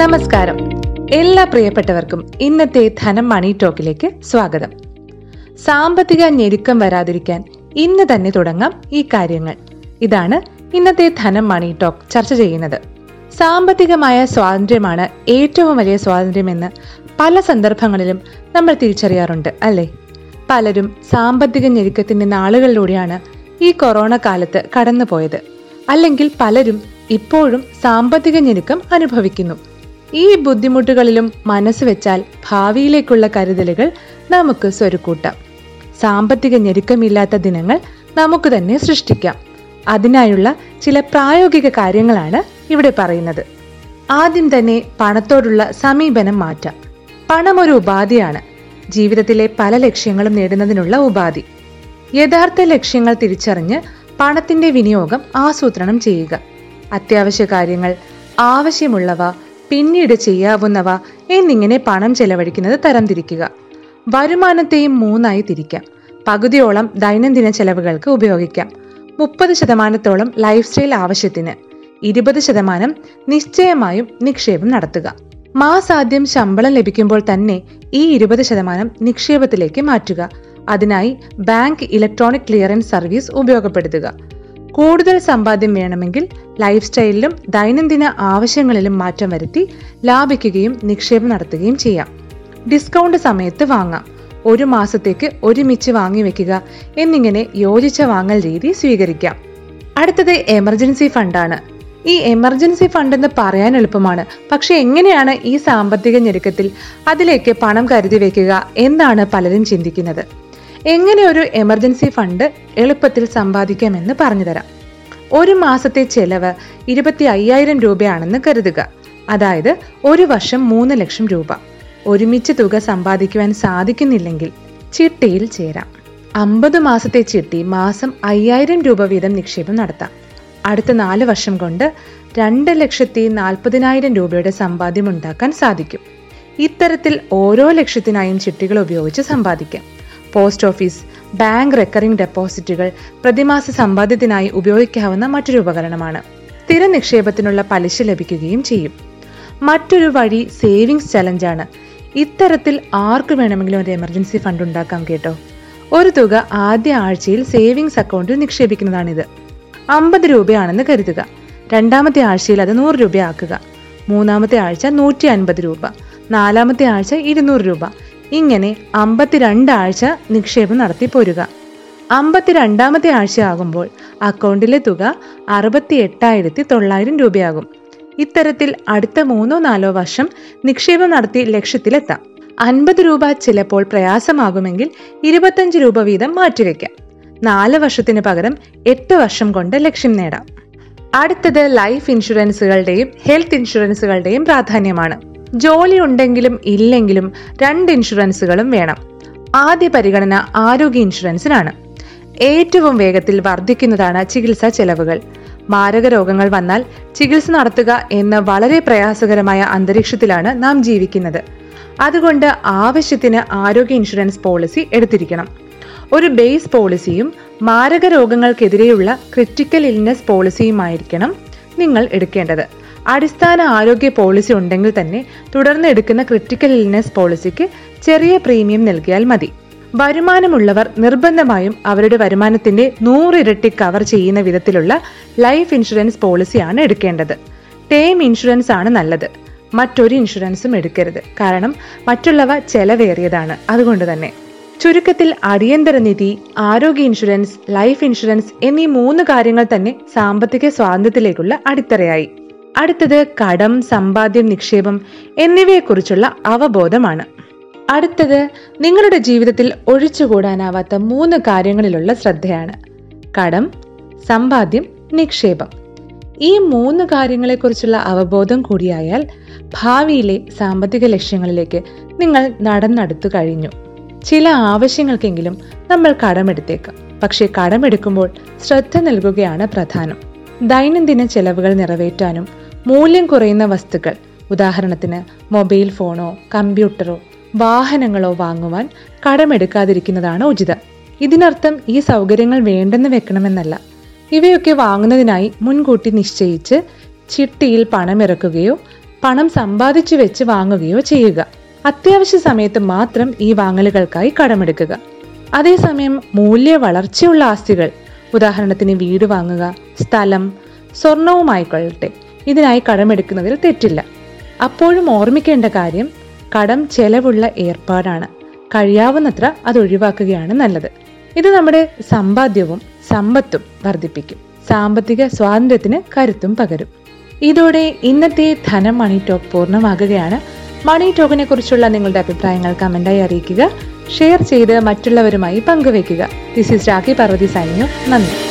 നമസ്കാരം. എല്ലാ പ്രിയപ്പെട്ടവർക്കും ഇന്നത്തെ ധനം മണി ടോക്കിലേക്ക് സ്വാഗതം. സാമ്പത്തിക ഞെരുക്കം വരാതിരിക്കാൻ ഇന്ന് തന്നെ തുടങ്ങാം ഈ കാര്യങ്ങൾ. ഇതാണ് ഇന്നത്തെ ധനം മണി ടോക്ക് ചർച്ച ചെയ്യുന്നത്. സാമ്പത്തികമായ സ്വാതന്ത്ര്യമാണ് ഏറ്റവും വലിയ സ്വാതന്ത്ര്യമെന്ന് പല സന്ദർഭങ്ങളിലും നമ്മൾ തിരിച്ചറിയാറുണ്ട് അല്ലേ? പലരും സാമ്പത്തിക ഞെരുക്കത്തിന്റെ നാളുകളിലൂടെയാണ് ഈ കൊറോണ കാലത്ത് കടന്നുപോയത്. അല്ലെങ്കിൽ പലരും ഇപ്പോഴും സാമ്പത്തിക ഞെരുക്കം അനുഭവിക്കുന്നു. ഈ ബുദ്ധിമുട്ടുകളിലും മനസ്സ് വെച്ചാൽ ഭാവിയിലേക്കുള്ള കരുതലുകൾ നമുക്ക് സ്വരുക്കൂട്ടാം. സാമ്പത്തിക ഞെരുക്കമില്ലാത്ത ദിനങ്ങൾ നമുക്ക് തന്നെ സൃഷ്ടിക്കാം. അതിനായുള്ള ചില പ്രായോഗിക കാര്യങ്ങളാണ് ഇവിടെ പറയുന്നത്. ആദ്യം തന്നെ പണത്തോടുള്ള സമീപനം മാറ്റാം. പണം ഒരു ഉപാധിയാണ്. ജീവിതത്തിലെ പല ലക്ഷ്യങ്ങളും നേടുന്നതിനുള്ള ഉപാധി. യഥാർത്ഥ ലക്ഷ്യങ്ങൾ തിരിച്ചറിഞ്ഞ് പണത്തിന്റെ വിനിയോഗം ആസൂത്രണം ചെയ്യുക. അത്യാവശ്യ കാര്യങ്ങൾ ആവശ്യമുള്ളവ പിന്നീട് ചെയ്യാവുന്നവ എന്നിങ്ങനെ പണം ചെലവഴിക്കുന്നത് തരംതിരിക്കുക. വരുമാനത്തെയും മൂന്നായി തിരിക്കാം. പകുതിയോളം ദൈനംദിന ചെലവുകൾക്ക് ഉപയോഗിക്കാം. മുപ്പത് ശതമാനത്തോളം ലൈഫ് സ്റ്റൈൽ ആവശ്യത്തിന് ഇരുപത് ശതമാനം നിശ്ചയമായും നിക്ഷേപം നടത്തുക. മാസാദ്യം ശമ്പളം ലഭിക്കുമ്പോൾ തന്നെ ഈ ഇരുപത് ശതമാനം നിക്ഷേപത്തിലേക്ക് മാറ്റുക. അതിനായി ബാങ്ക് ഇലക്ട്രോണിക് ക്ലിയറൻസ് സർവീസ് ഉപയോഗപ്പെടുത്തുക. കൂടുതൽ സമ്പാദ്യം വേണമെങ്കിൽ ലൈഫ് സ്റ്റൈലിലും ദൈനംദിന ആവശ്യങ്ങളിലും മാറ്റം വരുത്തി ലാഭിക്കുകയും നിക്ഷേപം നടത്തുകയും ചെയ്യാം. ഡിസ്കൗണ്ട് സമയത്ത് വാങ്ങാം. ഒരു മാസത്തേക്ക് ഒരുമിച്ച് വാങ്ങി വെക്കുക എന്നിങ്ങനെ യോജിച്ച വാങ്ങൽ രീതി സ്വീകരിക്കാം. അടുത്തത് എമർജൻസി ഫണ്ടാണ്. ഈ എമർജൻസി ഫണ്ട് എന്ന് പറയാൻ എളുപ്പമാണ്. പക്ഷെ എങ്ങനെയാണ് ഈ സാമ്പത്തിക ഞെരുക്കത്തിൽ അതിലേക്ക് പണം കരുതി വെക്കുക എന്നാണ് പലരും ചിന്തിക്കുന്നത്. എങ്ങനെ ഒരു എമർജൻസി ഫണ്ട് എളുപ്പത്തിൽ സമ്പാദിക്കാമെന്ന് പറഞ്ഞുതരാം. ഒരു മാസത്തെ ചെലവ് ഇരുപത്തി അയ്യായിരം രൂപയാണെന്ന് കരുതുക. അതായത് ഒരു വർഷം മൂന്ന് ലക്ഷം രൂപ. ഒരുമിച്ച് തുക സമ്പാദിക്കുവാൻ സാധിക്കുന്നില്ലെങ്കിൽ ചിട്ടിയിൽ ചേരാം. അമ്പത് മാസത്തെ ചിട്ടി മാസം അയ്യായിരം രൂപ വീതം നിക്ഷേപം നടത്താം. അടുത്ത നാല് വർഷം കൊണ്ട് രണ്ട് ലക്ഷത്തി നാൽപ്പതിനായിരം രൂപയുടെ സമ്പാദ്യം ഉണ്ടാക്കാൻ സാധിക്കും. ഇത്തരത്തിൽ ഓരോ ലക്ഷ്യത്തിനായും ചിട്ടികൾ ഉപയോഗിച്ച് സമ്പാദിക്കാം. പോസ്റ്റ് ഓഫീസ് ബാങ്ക് റെക്കറിംഗ് ഡെപ്പോസിറ്റുകൾ പ്രതിമാസ സമ്പാദ്യത്തിനായി ഉപയോഗിക്കാവുന്ന മറ്റൊരു ഉപകരണമാണ്. സ്ഥിര നിക്ഷേപത്തിനുള്ള പലിശ ലഭിക്കുകയും ചെയ്യും. മറ്റൊരു വഴി സേവിങ്സ് ചലഞ്ചാണ്. ഇത്തരത്തിൽ ആർക്ക് വേണമെങ്കിലും ഒരു എമർജൻസി ഫണ്ട് ഉണ്ടാക്കാം കേട്ടോ. ഒരു തുക ആദ്യ ആഴ്ചയിൽ സേവിങ്സ് അക്കൗണ്ടിൽ നിക്ഷേപിക്കുന്നതാണിത്. അമ്പത് രൂപയാണെന്ന് കരുതുക. രണ്ടാമത്തെ ആഴ്ചയിൽ അത് നൂറ് രൂപയാക്കുക. മൂന്നാമത്തെ ആഴ്ച നൂറ്റി അൻപത് രൂപ. നാലാമത്തെ ആഴ്ച ഇരുന്നൂറ് രൂപ. ഇങ്ങനെ അമ്പത്തിരണ്ട് ആഴ്ച നിക്ഷേപം നടത്തി പോരുക. അമ്പത്തിരണ്ടാമത്തെ ആഴ്ച ആകുമ്പോൾ അക്കൗണ്ടിലെ തുക അറുപത്തി എട്ടായിരത്തി തൊള്ളായിരം രൂപയാകും. ഇത്തരത്തിൽ അടുത്ത മൂന്നോ നാലോ വർഷം നിക്ഷേപം നടത്തി ലക്ഷ്യത്തിലെത്താം. അൻപത് രൂപ ചിലപ്പോൾ പ്രയാസമാകുമെങ്കിൽ ഇരുപത്തഞ്ച് രൂപ വീതം മാറ്റിവെക്കാം. നാല് വർഷത്തിന് പകരം എട്ട് വർഷം കൊണ്ട് ലക്ഷ്യം നേടാം. അടുത്തത് ലൈഫ് ഇൻഷുറൻസുകളുടെയും ഹെൽത്ത് ഇൻഷുറൻസുകളുടെയും പ്രാധാന്യമാണ്. ജോലി ഉണ്ടെങ്കിലും ഇല്ലെങ്കിലും രണ്ട് ഇൻഷുറൻസുകളും വേണം. ആദ്യ പരിഗണന ആരോഗ്യ ഇൻഷുറൻസിനാണ്. ഏറ്റവും വേഗത്തിൽ വർദ്ധിക്കുന്നതാണ് ചികിത്സാ ചെലവുകൾ. മാരക രോഗങ്ങൾ വന്നാൽ ചികിത്സ നടത്തുക എന്ന വളരെ പ്രയാസകരമായ അന്തരീക്ഷത്തിലാണ് നാം ജീവിക്കുന്നത്. അതുകൊണ്ട് ആവശ്യത്തിന് ആരോഗ്യ ഇൻഷുറൻസ് പോളിസി എടുത്തിരിക്കണം. ഒരു ബേസ് പോളിസിയും മാരക രോഗങ്ങൾക്കെതിരെയുള്ള ക്രിറ്റിക്കൽ ഇൽനെസ് പോളിസിയുമായിരിക്കണം നിങ്ങൾ എടുക്കേണ്ടത്. അടിസ്ഥാന ആരോഗ്യ പോളിസി ഉണ്ടെങ്കിൽ തന്നെ തുടർന്ന് എടുക്കുന്ന ക്രിറ്റിക്കൽ ഇൽനെസ് പോളിസിക്ക് ചെറിയ പ്രീമിയം നൽകിയാൽ മതി. വരുമാനമുള്ളവർ നിർബന്ധമായും അവരുടെ വരുമാനത്തിന്റെ നൂറിരട്ടി കവർ ചെയ്യുന്ന വിധത്തിലുള്ള ലൈഫ് ഇൻഷുറൻസ് പോളിസിയാണ് എടുക്കേണ്ടത്. ടേം ഇൻഷുറൻസ് ആണ് നല്ലത്. മറ്റൊരു ഇൻഷുറൻസും എടുക്കരുത്. കാരണം മറ്റുള്ളവ ചെലവേറിയതാണ്. അതുകൊണ്ട് തന്നെ ചുരുക്കത്തിൽ അടിയന്തര നിധി ആരോഗ്യ ഇൻഷുറൻസ് ലൈഫ് ഇൻഷുറൻസ് എന്നീ മൂന്ന് കാര്യങ്ങൾ തന്നെ സാമ്പത്തിക സ്വാതന്ത്ര്യത്തിലേക്കുള്ള അടിത്തറയായി. അടുത്തത് കടം സമ്പാദ്യം നിക്ഷേപം എന്നിവയെക്കുറിച്ചുള്ള അവബോധമാണ്. അടുത്തത് നിങ്ങളുടെ ജീവിതത്തിൽ ഒഴിച്ചുകൂടാനാവാത്ത മൂന്ന് കാര്യങ്ങളിലുള്ള ശ്രദ്ധയാണ്. കടം സമ്പാദ്യം നിക്ഷേപം. ഈ മൂന്ന് കാര്യങ്ങളെക്കുറിച്ചുള്ള അവബോധം കൂടിയായാൽ ഭാവിയിലെ സാമ്പത്തിക ലക്ഷ്യങ്ങളിലേക്ക് നിങ്ങൾ നടന്നെടുത്തു കഴിഞ്ഞു. ചില ആവശ്യങ്ങൾക്കെങ്കിലും നമ്മൾ കടമെടുത്തേക്കാം. പക്ഷേ കടമെടുക്കുമ്പോൾ ശ്രദ്ധ നൽകുകയാണ് പ്രധാനം. ദൈനംദിന ചെലവുകൾ നിറവേറ്റാനും മൂല്യം കുറയുന്ന വസ്തുക്കൾ. ഉദാഹരണത്തിന് മൊബൈൽ ഫോണോ കമ്പ്യൂട്ടറോ വാഹനങ്ങളോ വാങ്ങുവാൻ കടമെടുക്കാതിരിക്കുന്നതാണ് ഉചിതം. ഇതിനർത്ഥം ഈ സൗകര്യങ്ങൾ വേണ്ടെന്ന് വെക്കണമെന്നല്ല. ഇവയൊക്കെ വാങ്ങുന്നതിനായി മുൻകൂട്ടി നിശ്ചയിച്ച് ചിട്ടിയിൽ പണമിറക്കുകയോ പണം സമ്പാദിച്ചു വെച്ച് വാങ്ങുകയോ ചെയ്യുക. അത്യാവശ്യ സമയത്ത് മാത്രം ഈ വാങ്ങലുകൾക്കായി കടമെടുക്കുക. അതേസമയം മൂല്യ വളർച്ചയുള്ള ആസ്തികൾ ഉദാഹരണത്തിന് വീട് വാങ്ങുക സ്ഥലം സ്വർണവുമായിക്കൊള്ളട്ടെ. ഇതിനായി കടമെടുക്കുന്നതിൽ തെറ്റില്ല. അപ്പോഴും ഓർമ്മിക്കേണ്ട കാര്യം കടം ചെലവുള്ള ഏർപ്പാടാണ്. കഴിയാവുന്നത്ര അത് ഒഴിവാക്കുകയാണ് നല്ലത്. ഇത് നമ്മുടെ സമ്പാദ്യവും സമ്പത്തും വർദ്ധിപ്പിക്കും. സാമ്പത്തിക സ്വാതന്ത്ര്യത്തിന് കരുത്തും പകരും. ഇതോടെ ഇന്നത്തെ ധനം മണി ടോക്ക് പൂർണമാകുകയാണ്. മണി ടോക്കിനെ കുറിച്ചുള്ള നിങ്ങളുടെ അഭിപ്രായങ്ങൾ കമന്റായി അറിയിക്കുക. ഷെയർ ചെയ്ത് മറ്റുള്ളവരുമായി പങ്കുവയ്ക്കുക. ദിസ് ഇസ് രാഖി പർവതി സൈന്യം നന്ദി.